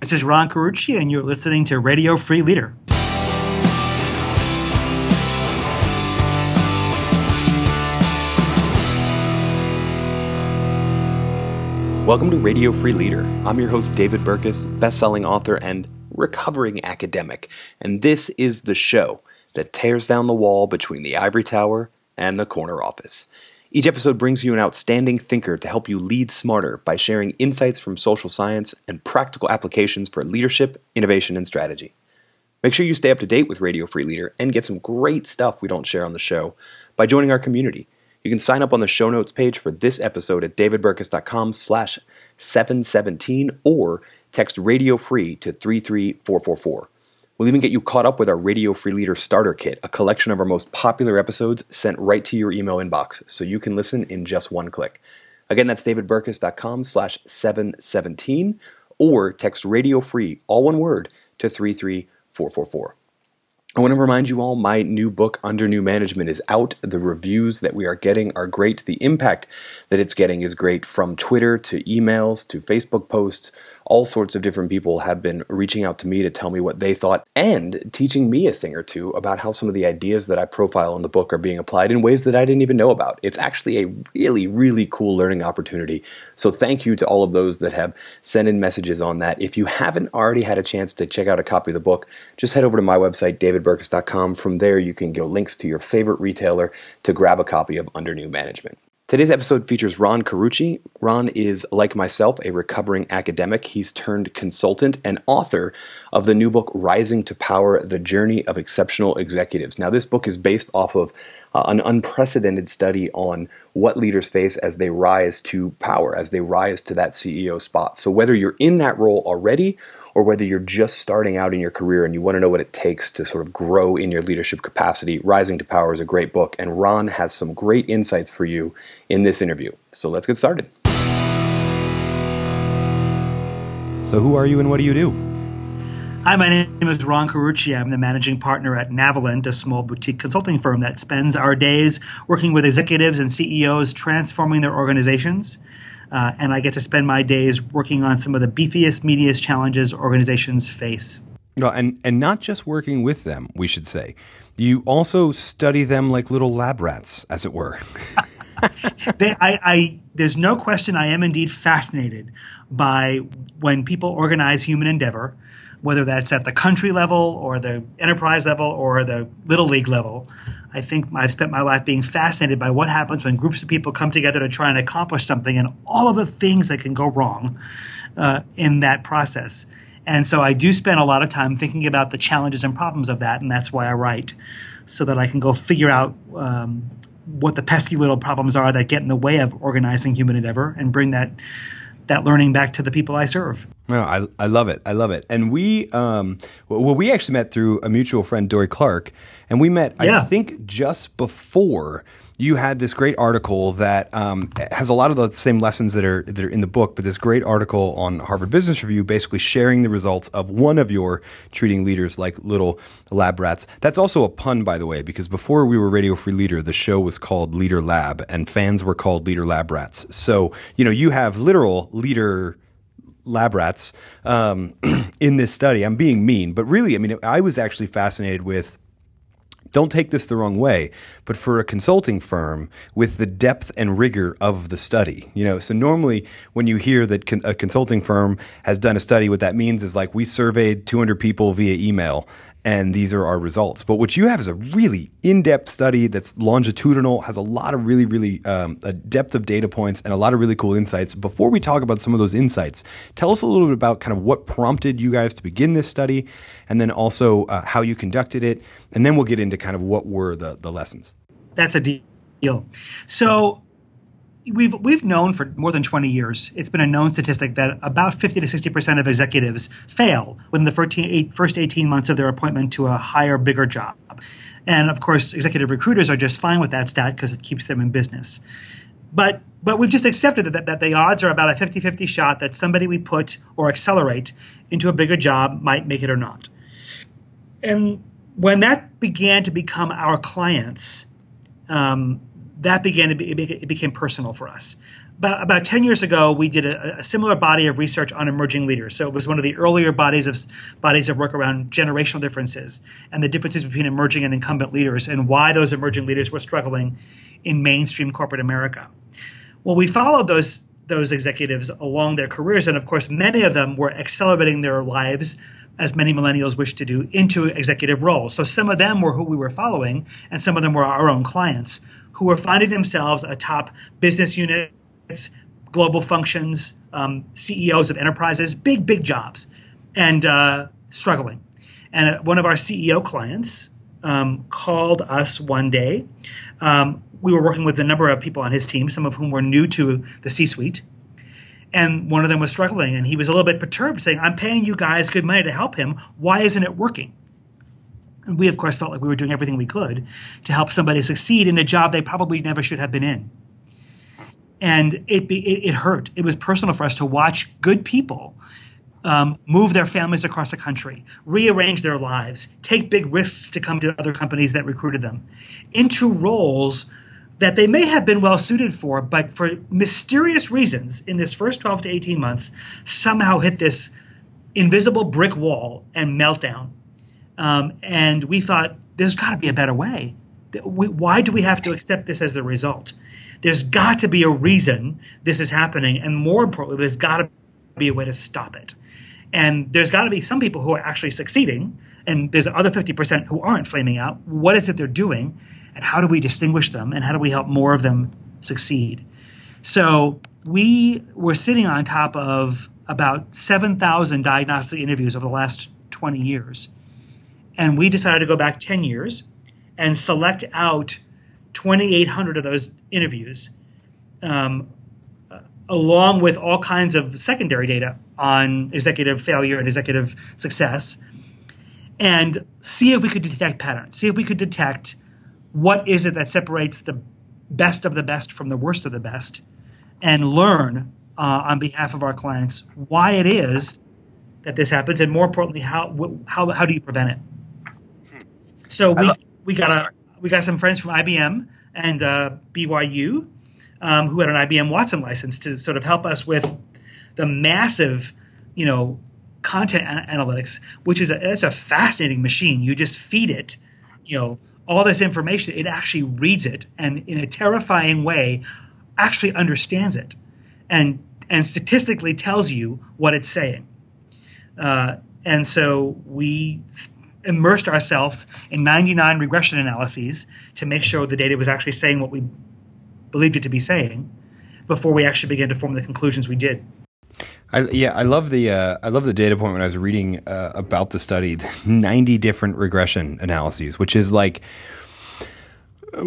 This is Ron Carucci, and you're listening to Radio Free Leader. Welcome to Radio Free Leader. I'm your host, David Burkus, best-selling author and recovering academic, and this is the show that tears down the wall between the ivory tower and the corner office. Each episode brings you an outstanding thinker to help you lead smarter by sharing insights from social science and practical applications for leadership, innovation, and strategy. Make sure you stay up to date with Radio Free Leader and get some great stuff we don't share on the show by joining our community. You can sign up on the show notes page for this episode at davidburkus.com slash 717 or text Radio Free to 33444. We'll even get you caught up with our Radio Free Leader Starter Kit, a collection of our most popular episodes sent right to your email inbox so you can listen in just one click. Again, that's davidburkus.com slash 717 or text Radio Free, all one word, to 33444. I want to remind you all my new book, Under New Management, is out. The reviews that we are getting are great. The impact that it's getting is great from Twitter to emails to Facebook posts all sorts of different people have been reaching out to me to tell me what they thought and teaching me a thing or two about how some of the ideas that I profile in the book are being applied in ways that I didn't even know about. It's actually a really, really cool learning opportunity. So thank you to all of those that have sent in messages on that. If you haven't already had a chance to check out a copy of the book, just head over to my website, davidburkus.com. From there, you can go links to your favorite retailer to grab a copy of Under New Management. Today's episode features Ron Carucci. Ron is, like myself, a recovering academic. He's turned consultant and author of the new book, Rising to Power The Journey of Exceptional Executives. Now, this book is based off of uh, an unprecedented study on what leaders face as they rise to power, as they rise to that CEO spot. So, whether you're in that role already or whether you're just starting out in your career and you want to know what it takes to sort of grow in your leadership capacity, Rising to Power is a great book, and Ron has some great insights for you in this interview. So let's get started. So, who are you and what do you do? Hi, my name is Ron Carucci. I'm the managing partner at Navalent, a small boutique consulting firm that spends our days working with executives and CEOs transforming their organizations. Uh, and I get to spend my days working on some of the beefiest, meatiest challenges organizations face. No, and, and not just working with them, we should say. You also study them like little lab rats, as it were. they, I, I, there's no question I am indeed fascinated by when people organize human endeavor, whether that's at the country level or the enterprise level or the little league level. I think I've spent my life being fascinated by what happens when groups of people come together to try and accomplish something and all of the things that can go wrong uh, in that process. And so I do spend a lot of time thinking about the challenges and problems of that, and that's why I write, so that I can go figure out um, what the pesky little problems are that get in the way of organizing human endeavor and bring that that learning back to the people I serve. No, I, I love it. I love it. And we, um, well, we actually met through a mutual friend, Dorie Clark, and we met, yeah. I think, just before you had this great article that um, has a lot of the same lessons that are that are in the book, but this great article on Harvard Business Review, basically sharing the results of one of your treating leaders like little lab rats. That's also a pun, by the way, because before we were Radio Free Leader, the show was called Leader Lab, and fans were called Leader Lab Rats. So you know you have literal leader lab rats um, in this study. I'm being mean, but really, I mean, I was actually fascinated with don't take this the wrong way, but for a consulting firm with the depth and rigor of the study, you know, so normally when you hear that con- a consulting firm has done a study, what that means is like we surveyed 200 people via email and these are our results. But what you have is a really in-depth study that's longitudinal, has a lot of really, really um, a depth of data points and a lot of really cool insights. Before we talk about some of those insights, tell us a little bit about kind of what prompted you guys to begin this study, and then also uh, how you conducted it, and then we'll get into kind of what were the the lessons. That's a deal. So we've we've known for more than 20 years it's been a known statistic that about 50 to 60 percent of executives fail within the first 18 months of their appointment to a higher bigger job. And of course executive recruiters are just fine with that stat because it keeps them in business. But but we've just accepted that, that the odds are about a 50-50 shot that somebody we put or accelerate into a bigger job might make it or not. And when that began to become our clients um, that began to be, it became personal for us. about, about 10 years ago, we did a, a, similar body of research on emerging leaders. So it was one of the earlier bodies of bodies of work around generational differences and the differences between emerging and incumbent leaders and why those emerging leaders were struggling in mainstream corporate America. Well, we followed those those executives along their careers, and of course, many of them were accelerating their lives as many millennials wish to do, into executive roles. So some of them were who we were following, and some of them were our own clients who are finding themselves atop business units, global functions, um, CEOs of enterprises, big, big jobs, and uh, struggling. And uh, one of our CEO clients um, called us one day. Um, we were working with a number of people on his team, some of whom were new to the C suite and one of them was struggling and he was a little bit perturbed saying i'm paying you guys good money to help him why isn't it working and we of course felt like we were doing everything we could to help somebody succeed in a job they probably never should have been in and it, it, it hurt it was personal for us to watch good people um, move their families across the country, rearrange their lives, take big risks to come to other companies that recruited them into roles that they may have been well suited for, but for mysterious reasons in this first 12 to 18 months, somehow hit this invisible brick wall and meltdown. Um, and we thought, there's got to be a better way. Why do we have to accept this as the result? There's got to be a reason this is happening. And more importantly, there's got to be a way to stop it. And there's got to be some people who are actually succeeding, and there's other 50% who aren't flaming out. What is it they're doing? and how do we distinguish them and how do we help more of them succeed so we were sitting on top of about 7000 diagnostic interviews over the last 20 years and we decided to go back 10 years and select out 2800 of those interviews um, along with all kinds of secondary data on executive failure and executive success and see if we could detect patterns see if we could detect what is it that separates the best of the best from the worst of the best, and learn uh, on behalf of our clients why it is that this happens, and more importantly, how how how do you prevent it? So we we got a we got some friends from IBM and uh, BYU um, who had an IBM Watson license to sort of help us with the massive, you know, content analytics, which is a, it's a fascinating machine. You just feed it, you know, all this information, it actually reads it and in a terrifying way actually understands it and and statistically tells you what it's saying. Uh, and so we immersed ourselves in 99 regression analyses to make sure the data was actually saying what we believed it to be saying before we actually began to form the conclusions we did. I, yeah, I love the uh, I love the data point when I was reading uh, about the study. Ninety different regression analyses, which is like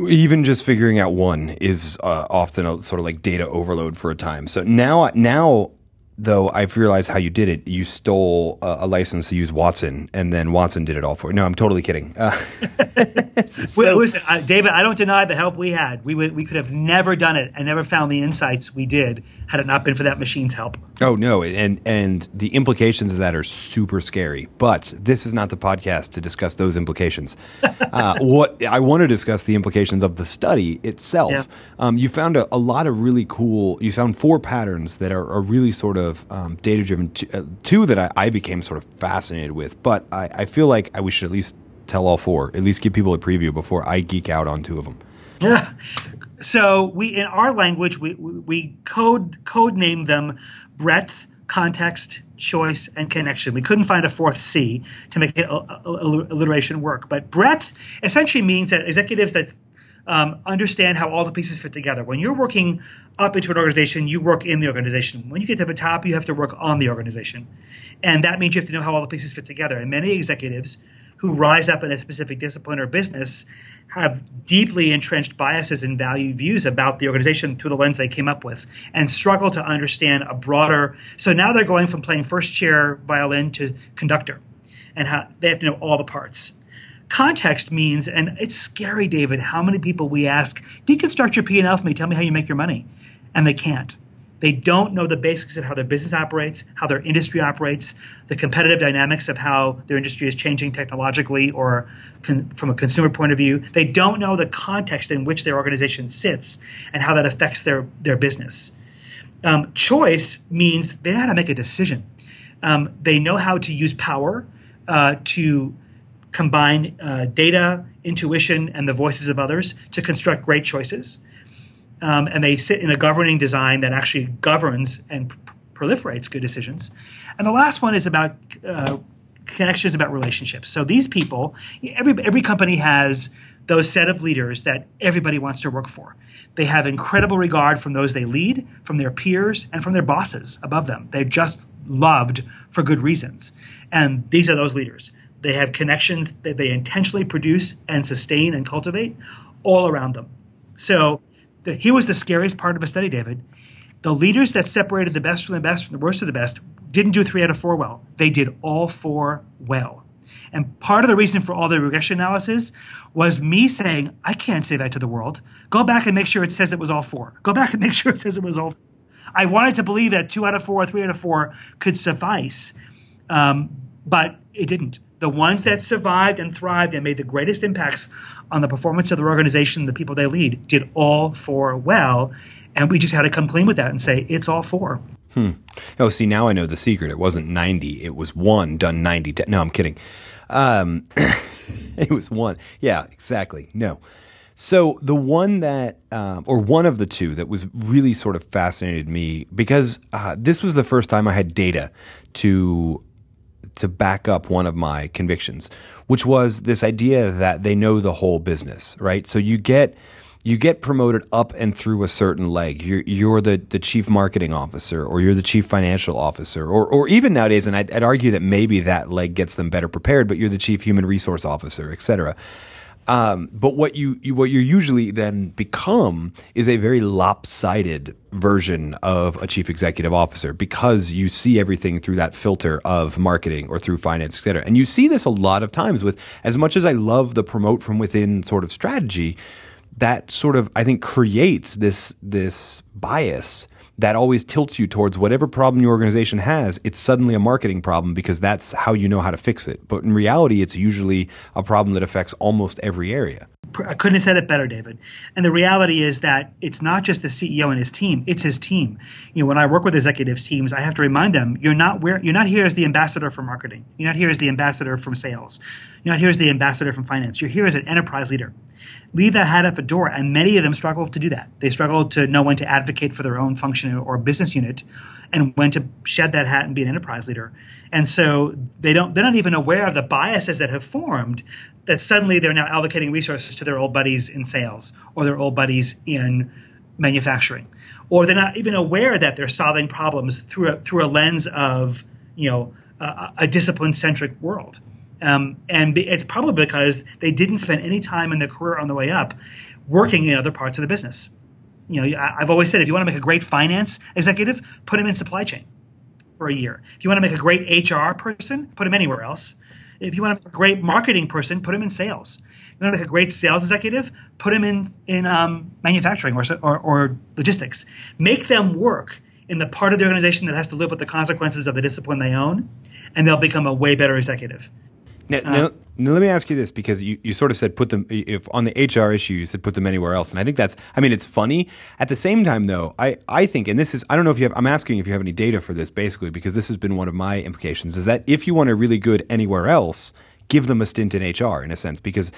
even just figuring out one is uh, often a sort of like data overload for a time. So now now though I've realized how you did it. You stole a, a, license to use Watson, and then Watson did it all for you. No, I'm totally kidding. Uh, so, Listen, uh, David, I don't deny the help we had. We we could have never done it and never found the insights we did had it not been for that machine's help. Oh no, and and the implications of that are super scary. But this is not the podcast to discuss those implications. uh, what I want to discuss the implications of the study itself. Yeah. Um, you found a, a, lot of really cool. You found four patterns that are, are really sort of um, data driven. T- uh, two that I, I, became sort of fascinated with, but I, I feel like we should at least tell all four. At least give people a preview before I geek out on two of them. Yeah. So we in our language we we code code name them breadth, context, choice, and connection. We couldn't find a fourth C to make it alliteration work. But breadth essentially means that executives that um, understand how all the pieces fit together. When you're working up into an organization, you work in the organization. When you get to the top, you have to work on the organization. And that means you have to know how all the pieces fit together. And many executives who rise up in a specific discipline or business have deeply entrenched biases and value views about the organization through the lens they came up with and struggle to understand a broader so now they're going from playing first chair violin to conductor and how they have to know all the parts context means and it's scary david how many people we ask deconstruct your p&l for me tell me how you make your money and they can't they don't know the basics of how their business operates, how their industry operates, the competitive dynamics of how their industry is changing technologically or con- from a consumer point of view. They don't know the context in which their organization sits and how that affects their, their business. Um, choice means they know how to make a decision. Um, they know how to use power uh, to combine uh, data, intuition, and the voices of others to construct great choices. Um, and they sit in a governing design that actually governs and pr- proliferates good decisions. And the last one is about uh, connections, about relationships. So these people, every every company has those set of leaders that everybody wants to work for. They have incredible regard from those they lead, from their peers, and from their bosses above them. They're just loved for good reasons. And these are those leaders. They have connections that they intentionally produce and sustain and cultivate all around them. So the, here was the scariest part of a study, David. The leaders that separated the best from the best from the worst of the best didn't do three out of four well. They did all four well. And part of the reason for all the regression analysis was me saying, I can't say that to the world. Go back and make sure it says it was all four. Go back and make sure it says it was all. Four. I wanted to believe that two out of four, three out of four could suffice, um, but it didn't. The ones that survived and thrived and made the greatest impacts on the performance of their organization, the people they lead, did all four well. And we just had to come clean with that and say, it's all four. Hmm. Oh, see, now I know the secret. It wasn't 90, it was one done 90. T- no, I'm kidding. Um, it was one. Yeah, exactly. No. So the one that, um, or one of the two that was really sort of fascinated me because uh, this was the first time I had data to to back up one of my convictions, which was this idea that they know the whole business, right? So you get you get promoted up and through a certain leg. You're, you're the, the chief marketing officer, or you're the chief financial officer, or, or even nowadays, and I'd, I'd argue that maybe that leg gets them better prepared, but you're the chief human resource officer, et cetera. Um, but what you, you, what you usually then become is a very lopsided version of a chief executive officer because you see everything through that filter of marketing or through finance, et cetera. And you see this a lot of times with as much as I love the promote from within sort of strategy that sort of I think creates this this bias that always tilts you towards whatever problem your organization has, it's suddenly a marketing problem because that's how you know how to fix it. But in reality, it's usually a problem that affects almost every area. I couldn't have said it better, David. And the reality is that it's not just the CEO and his team; it's his team. You know, when I work with executives teams, I have to remind them: you're not where you're not here as the ambassador for marketing. You're not here as the ambassador from sales. You're not here as the ambassador from finance. You're here as an enterprise leader. Leave that hat at the door, and many of them struggle to do that. They struggle to know when to advocate for their own function or business unit, and when to shed that hat and be an enterprise leader. And so they don't they're not even aware of the biases that have formed that suddenly they're now allocating resources to their old buddies in sales or their old buddies in manufacturing. Or they're not even aware that they're solving problems through a, through a lens of, you know, a, a discipline centric world. Um, and it's probably because they didn't spend any time in their career on the way up working in other parts of the business. You know, I've always said if you want to make a great finance executive, put him in supply chain for a year. If you want to make a great HR person, put him anywhere else. If you want to make a great marketing person, put him in sales. If you want to make a great sales executive, put him in in um, manufacturing or, or, or logistics. Make them work in the part of the organization that has to live with the consequences of the discipline they own, and they'll become a way better executive. Now, uh, now, now, let me ask you this because you, you sort of said put them if on the HR issue you said put them anywhere else, and I think that's I mean it's funny. At the same time, though, I I think and this is I don't know if you have I'm asking if you have any data for this basically because this has been one of my implications is that if you want a really good anywhere else, give them a stint in HR in a sense because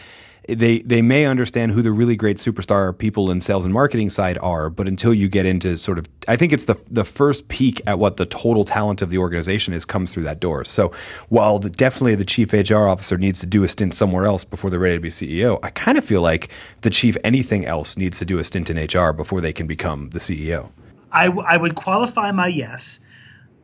they they may understand who the really great superstar people in sales and marketing side are, but until you get into sort of, I think it's the the first peek at what the total talent of the organization is comes through that door. So while the, definitely the chief HR officer needs to do a stint somewhere else before they're ready to be CEO, I kind of feel like the chief anything else needs to do a stint in HR before they can become the CEO. I, w- I would qualify my yes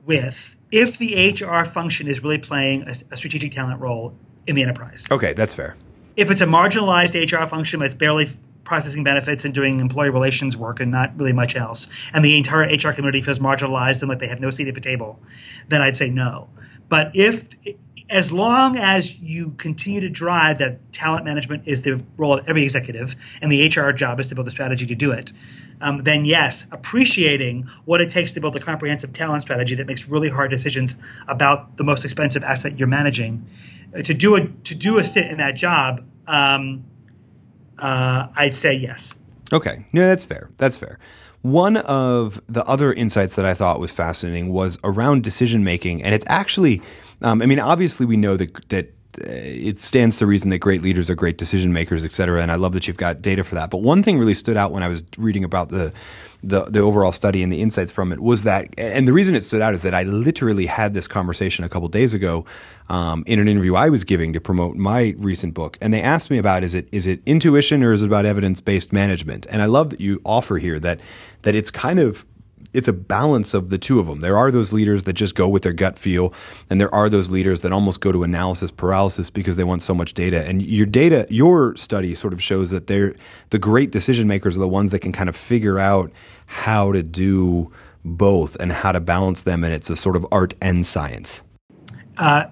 with if the HR function is really playing a, a strategic talent role in the enterprise. Okay, that's fair if it's a marginalized HR function that's barely processing benefits and doing employee relations work and not really much else, and the entire HR community feels marginalized and like they have no seat at the table, then I'd say no. But if as long as you continue to drive that talent management is the role of every executive and the HR job is to build a strategy to do it, um, then yes, appreciating what it takes to build a comprehensive talent strategy that makes really hard decisions about the most expensive asset you're managing to do a to do a stint in that job, um, uh, I'd say yes. Okay, no, that's fair. That's fair. One of the other insights that I thought was fascinating was around decision making, and it's actually, um, I mean, obviously we know that that it stands to reason that great leaders are great decision makers, et cetera. And I love that you've got data for that. But one thing really stood out when I was reading about the the, the overall study and the insights from it was that, and the reason it stood out is that I literally had this conversation a couple days ago um, in an interview I was giving to promote my recent book, and they asked me about is it is it intuition or is it about evidence based management? And I love that you offer here that that it's kind of it's a balance of the two of them. There are those leaders that just go with their gut feel, and there are those leaders that almost go to analysis paralysis because they want so much data. And your data, your study sort of shows that they're the great decision makers are the ones that can kind of figure out how to do both and how to balance them, and it's a sort of art and science. Uh,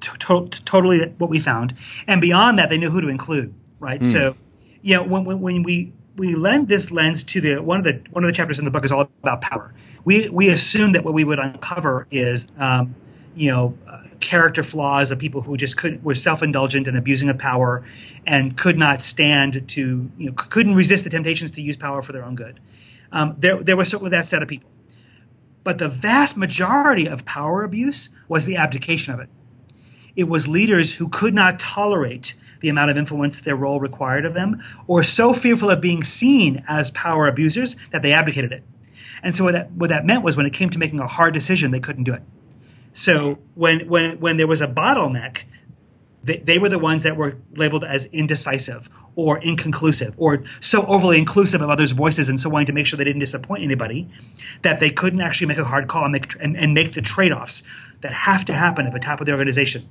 to- totally what we found, and beyond that, they knew who to include. Right, mm. so you know when, when, when we we lend this lens to the one of the one of the chapters in the book is all about power. We we assume that what we would uncover is um, you know uh, character flaws of people who just could were self indulgent and abusing of power, and could not stand to you know couldn't resist the temptations to use power for their own good. Um, there there was certainly that set of people, but the vast majority of power abuse was the abdication of it. It was leaders who could not tolerate the amount of influence their role required of them, or so fearful of being seen as power abusers that they abdicated it. And so what that, what that meant was when it came to making a hard decision, they couldn't do it. So when when when there was a bottleneck, they, they were the ones that were labeled as indecisive or inconclusive or so overly inclusive of others' voices and so wanting to make sure they didn't disappoint anybody that they couldn't actually make a hard call and make and, and make the trade-offs that have to happen at the top of the organization.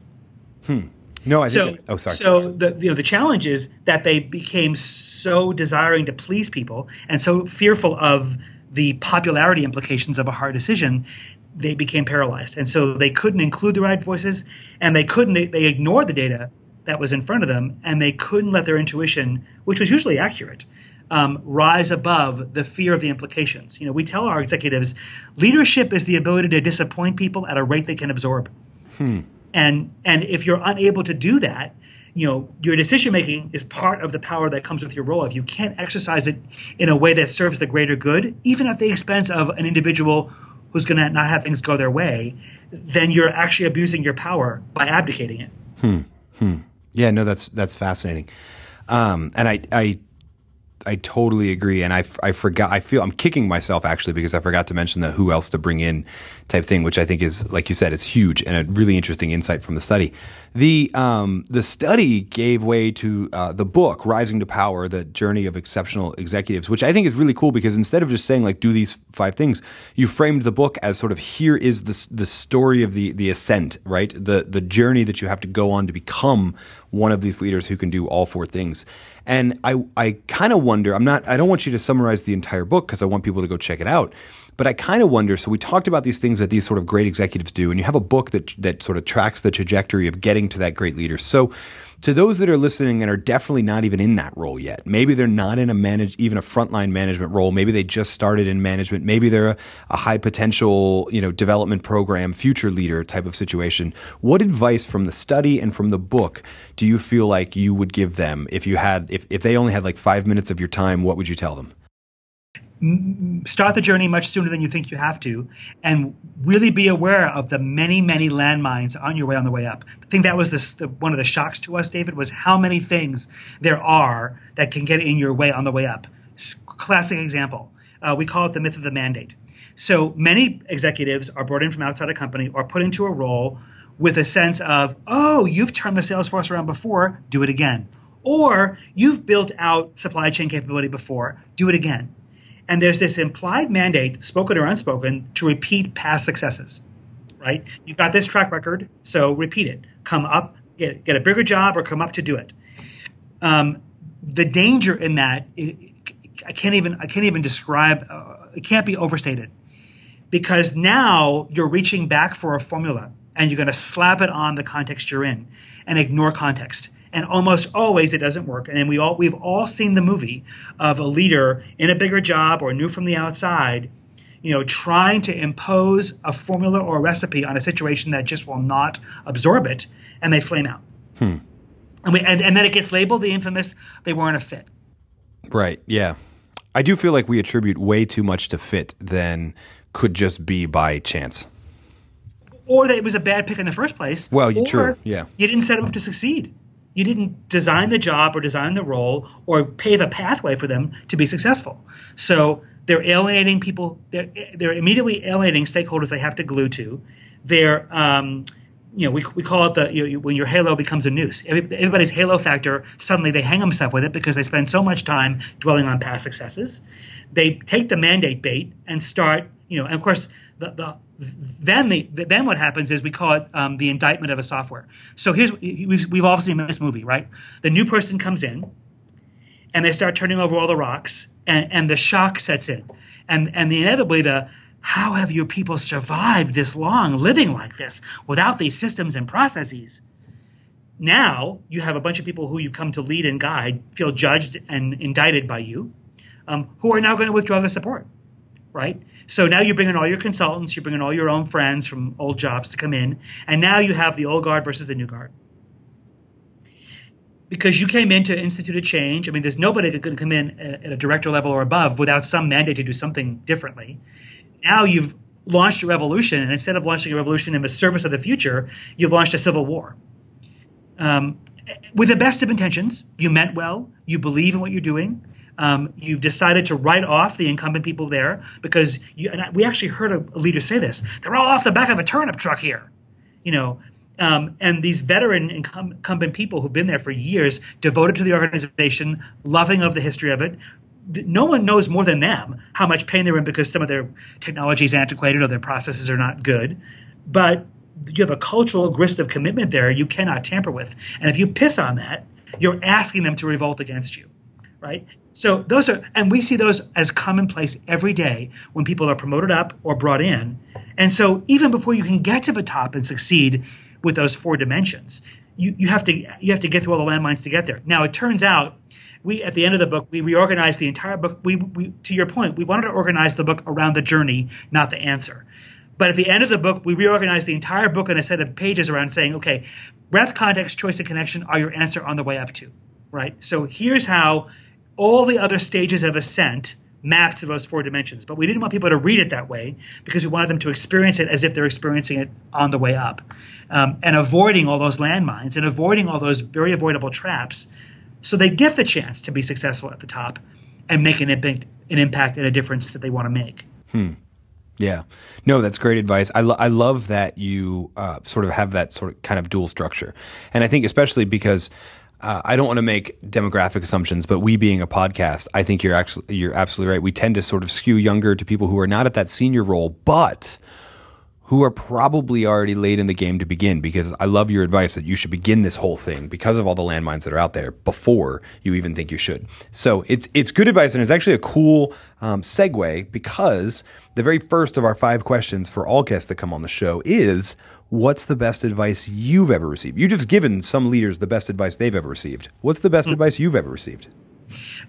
Hmm. No, I so, think. oh, sorry. So the you know the challenge is that they became so desiring to please people and so fearful of the popularity implications of a hard decision, they became paralyzed, and so they couldn't include the right voices, and they couldn't. They ignored the data that was in front of them, and they couldn't let their intuition, which was usually accurate, um, rise above the fear of the implications. You know, we tell our executives, leadership is the ability to disappoint people at a rate they can absorb. Hmm and and if you're unable to do that you know your decision making is part of the power that comes with your role if you can't exercise it in a way that serves the greater good even at the expense of an individual who's going to not have things go their way then you're actually abusing your power by abdicating it hmm. Hmm. yeah no that's that's fascinating um, and i i I totally agree, and I, I forgot. I feel I'm kicking myself actually because I forgot to mention the who else to bring in type thing, which I think is like you said, is huge and a really interesting insight from the study. The um, the study gave way to uh, the book Rising to Power: The Journey of Exceptional Executives, which I think is really cool because instead of just saying like do these five things, you framed the book as sort of here is the the story of the the ascent, right? The the journey that you have to go on to become one of these leaders who can do all four things. And I, I kind of wonder, I'm not, I don't want you to summarize the entire book because I want people to go check it out. But I kind of wonder. So we talked about these things that these sort of great executives do, and you have a book that that sort of tracks the trajectory of getting to that great leader. So to those that are listening and are definitely not even in that role yet, maybe they're not in a manage, even a frontline management role. Maybe they just started in management. Maybe they're a, a high potential, you know, development program, future leader type of situation. What advice from the study and from the book do you feel like you would give them if you had, if, if they only had like five minutes of your time? What would you tell them? Start the journey much sooner than you think you have to and really be aware of the many many landmines on your way on the way up. I think that was this, the, one of the shocks to us david was how many things there are that can get in your way on the way up. Classic example uh, we call it the myth of the mandate. So many executives are brought in from outside a company or put into a role with a sense of oh you've turned the sales force around before do it again. Or you've built out supply chain capability before do it again and there's this implied mandate, spoken or unspoken, to repeat past successes, right? You've got this track record, so repeat it. Come up, get, get a bigger job, or come up to do it. Um, the danger in that, I can't even, I can't even describe. Uh, it can't be overstated, because now you're reaching back for a formula, and you're going to slap it on the context you're in, and ignore context and almost always it doesn't work. And we all we've all seen the movie of a leader in a bigger job or new from the outside, you know, trying to impose a formula or a recipe on a situation that just will not absorb it, and they flame out. Hmm. And, we, and and then it gets labeled the infamous they weren't a fit. Right. Yeah. I do feel like we attribute way too much to fit than could just be by chance. Or that it was a bad pick in the first place. Well, or true. Yeah. You didn't set them up to succeed. You didn't design the job or design the role or pave a pathway for them to be successful. So they're alienating people. They're, they're immediately alienating stakeholders they have to glue to. They're um, you know, we, we call it the you know, when your halo becomes a noose. Everybody's halo factor suddenly they hang themselves with it because they spend so much time dwelling on past successes. They take the mandate bait and start, you know, and of course the, the then the then what happens is we call it um, the indictment of a software. So here's we've, we've all seen this movie, right? The new person comes in, and they start turning over all the rocks, and, and the shock sets in, and and the, inevitably the how have your people survived this long living like this without these systems and processes? Now you have a bunch of people who you've come to lead and guide feel judged and indicted by you, um, who are now going to withdraw their support, right? So now you bring in all your consultants, you bring in all your own friends from old jobs to come in, and now you have the old guard versus the new guard. Because you came in to institute a change. I mean, there's nobody that can come in at a director level or above without some mandate to do something differently now you've launched a revolution, and instead of launching a revolution in the service of the future, you've launched a civil war. Um, with the best of intentions, you meant well, you believe in what you're doing. Um, you've decided to write off the incumbent people there because you, and I, we actually heard a, leader say this. They're all off the back of a turnip truck here, you know. Um, and these veteran incumbent people who've been there for years, devoted to the organization, loving of the history of it, no one knows more than them how much pain they're in because some of their technology is antiquated or their processes are not good. But you have a cultural grist of commitment there you cannot tamper with. And if you piss on that, you're asking them to revolt against you, right? So those are, and we see those as commonplace every day when people are promoted up or brought in. And so even before you can get to the top and succeed with those four dimensions, you, you have to you have to get through all the landmines to get there. Now it turns out we at the end of the book we reorganized the entire book. We, we to your point, we wanted to organize the book around the journey, not the answer. But at the end of the book, we reorganized the entire book in a set of pages around saying, okay, breadth, context, choice, and connection are your answer on the way up to, right? So here's how all the other stages of ascent map to those four dimensions. But we didn't want people to read it that way because we wanted them to experience it as if they're experiencing it on the way up. Um, and avoiding all those landmines and avoiding all those very avoidable traps so they get the chance to be successful at the top and make an impact, an impact and a difference that they want to make. Hmm. Yeah. No, that's great advice. I, lo- I love that you uh, sort of have that sort of kind of dual structure. And I think especially because uh, I don't want to make demographic assumptions, but we being a podcast, I think you're actually you're absolutely right. We tend to sort of skew younger to people who are not at that senior role, but who are probably already late in the game to begin because I love your advice that you should begin this whole thing because of all the landmines that are out there before you even think you should. So it's it's good advice and it's actually a cool um, segue because the very first of our five questions for all guests that come on the show is what's the best advice you've ever received? You've just given some leaders the best advice they've ever received. What's the best mm-hmm. advice you've ever received?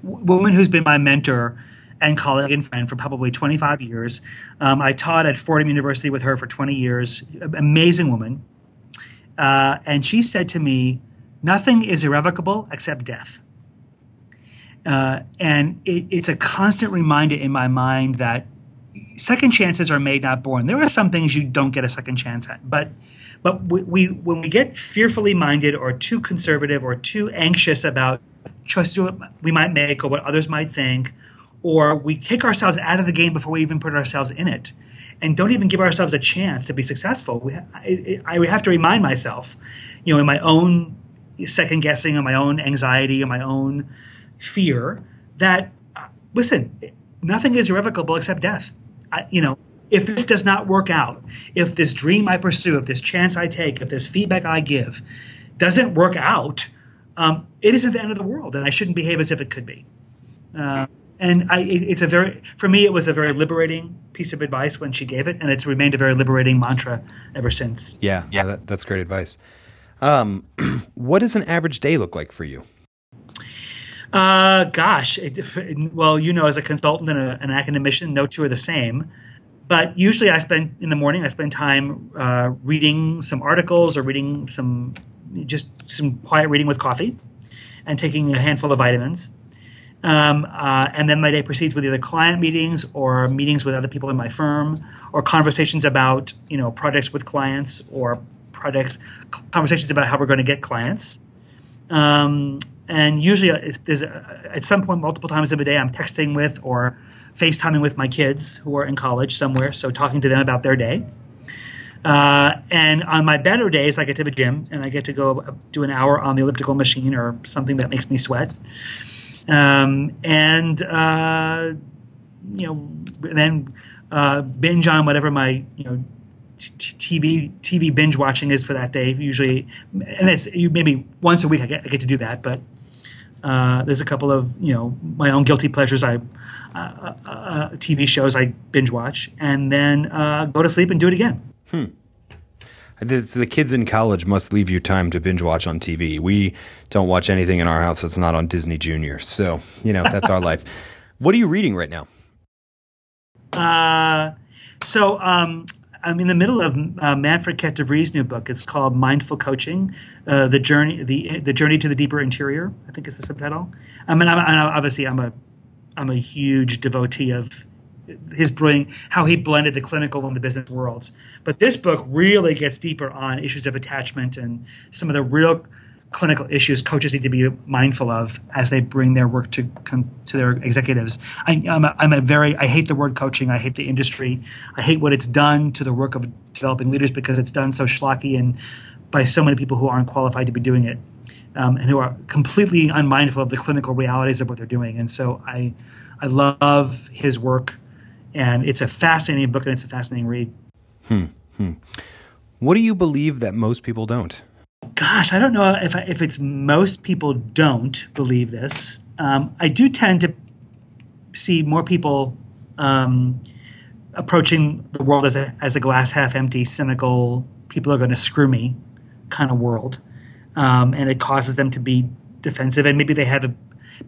Woman who's been my mentor and colleague and friend for probably 25 years. Um, I taught at Fordham University with her for 20 years. Amazing woman. Uh, and she said to me, Nothing is irrevocable except death. Uh, and it, it's a constant reminder in my mind that second chances are made, not born. There are some things you don't get a second chance at, but but we, we when we get fearfully minded or too conservative or too anxious about choices we might make or what others might think, or we kick ourselves out of the game before we even put ourselves in it and don't even give ourselves a chance to be successful. We, I, I have to remind myself, you know, in my own second guessing, and my own anxiety, and my own fear, that uh, listen, nothing is irrevocable except death. I, you know, if this does not work out, if this dream I pursue, if this chance I take, if this feedback I give doesn't work out, um, it isn't the end of the world, and I shouldn't behave as if it could be. Uh, and I, it's a very for me it was a very liberating piece of advice when she gave it and it's remained a very liberating mantra ever since. Yeah yeah. that, that's great advice. Um, what does an average day look like for you uh, gosh it, well you know as a consultant and a, an academician no two are the same but usually i spend in the morning i spend time uh, reading some articles or reading some just some quiet reading with coffee and taking a handful of vitamins Um, uh, and then my day proceeds with either client meetings or meetings with other people in my firm or conversations about you know projects with clients or projects conversations about how we're going to get clients. Um, and usually, uh, there's a, at some point, multiple times of a day, I'm texting with or FaceTiming with my kids who are in college somewhere, so talking to them about their day. Uh, and on my better days, I get to the gym and I get to go do an hour on the elliptical machine or something that makes me sweat. Um, and uh, you know, then uh, binge on whatever my you know TV TV binge watching is for that day. Usually, and it's you maybe once a week I get, I get to do that, but uh, there's a couple of you know my own guilty pleasures. I uh, uh, uh TV shows I binge watch, and then go to sleep and do it again. Hmm. The, the kids in college must leave you time to binge watch on TV. We don't watch anything in our house that's not on Disney Junior. So, you know, that's our life. What are you reading right now? Uh, so um, I'm in the middle of uh, Manfred Kets de Vries's new book. It's called Mindful Coaching: uh, the journey the the journey to the deeper interior. I think is the subtitle. I mean, I'm, I'm, obviously I'm a I'm a huge devotee of his brilliant how he blended the clinical and the business worlds. But this book really gets deeper on issues of attachment and some of the real clinical issues coaches need to be mindful of as they bring their work to to their executives. I, am a, I'm a very I hate the word coaching. I hate the industry. I hate what it's done to the work of developing leaders because it's done so schlocky and by so many people who aren't qualified to be doing it um, and who are completely unmindful of the clinical realities of what they're doing. And so I I love his work and it's a fascinating book and it's a fascinating read. Hmm. hmm. What do you believe that most people don't? Gosh, I don't know if I, if it's most people don't believe this. Um, I do tend to see more people um, approaching the world as a as a glass half empty, cynical. People are going to screw me, kind of world, um, and it causes them to be defensive, and maybe they have a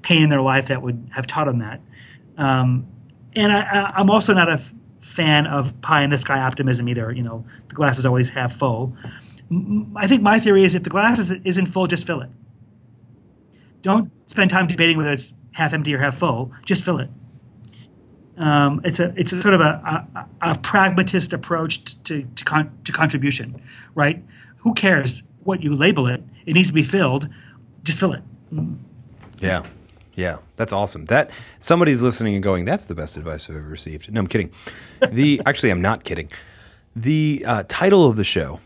pain in their life that would have taught them that. Um, and I, am also not a f- fan of pie in the sky optimism either. You know, the glass is always half full. I think my theory is if the glass is, isn't full, just fill it. Don't spend time debating whether it's half empty or half full. Just fill it. Um, it's a it's a sort of a, a, a pragmatist approach to to, con- to contribution, right? Who cares what you label it? It needs to be filled. Just fill it. Yeah. Yeah, that's awesome. That somebody's listening and going, "That's the best advice I've ever received." No, I'm kidding. The actually, I'm not kidding. The uh, title of the show,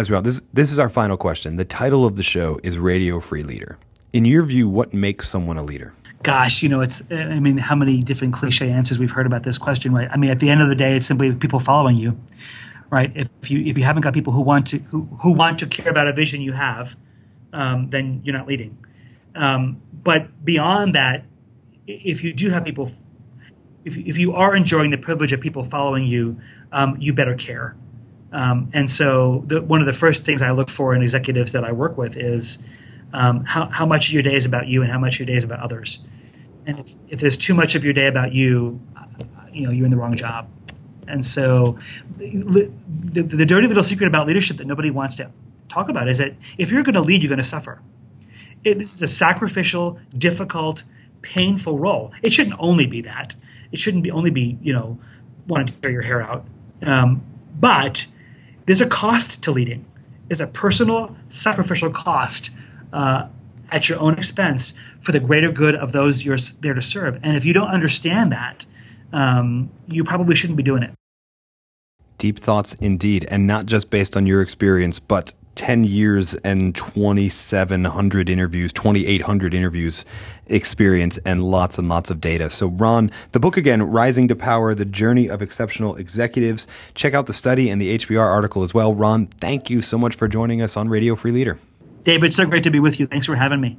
as well. This this is our final question. The title of the show is Radio Free Leader. In your view, what makes someone a leader? Gosh, you know, it's. I mean, how many different cliche answers we've heard about this question, right? I mean, at the end of the day, it's simply people following you, right? If you if you haven't got people who want to who who want to care about a vision you have, um, then you're not leading. Um, but beyond that, if you do have people, if, if you are enjoying the privilege of people following you, um, you better care. Um, and so, the, one of the first things I look for in executives that I work with is um, how, how much of your day is about you and how much of your day is about others. And if, if there's too much of your day about you, you know, you're in the wrong job. And so, the, the, the dirty little secret about leadership that nobody wants to talk about is that if you're going to lead, you're going to suffer it, this is a sacrificial, difficult, painful role. It shouldn't only be that. It shouldn't be only be you know wanting to tear your hair out. Um, but there's a cost to leading. There's a personal, sacrificial cost uh, at your own expense for the greater good of those you're there to serve. And if you don't understand that, um, you probably shouldn't be doing it. Deep thoughts indeed, and not just based on your experience, but 10 years and 2,700 interviews, 2,800 interviews experience, and lots and lots of data. So, Ron, the book again, Rising to Power The Journey of Exceptional Executives. Check out the study and the HBR article as well. Ron, thank you so much for joining us on Radio Free Leader. David, so great to be with you. Thanks for having me.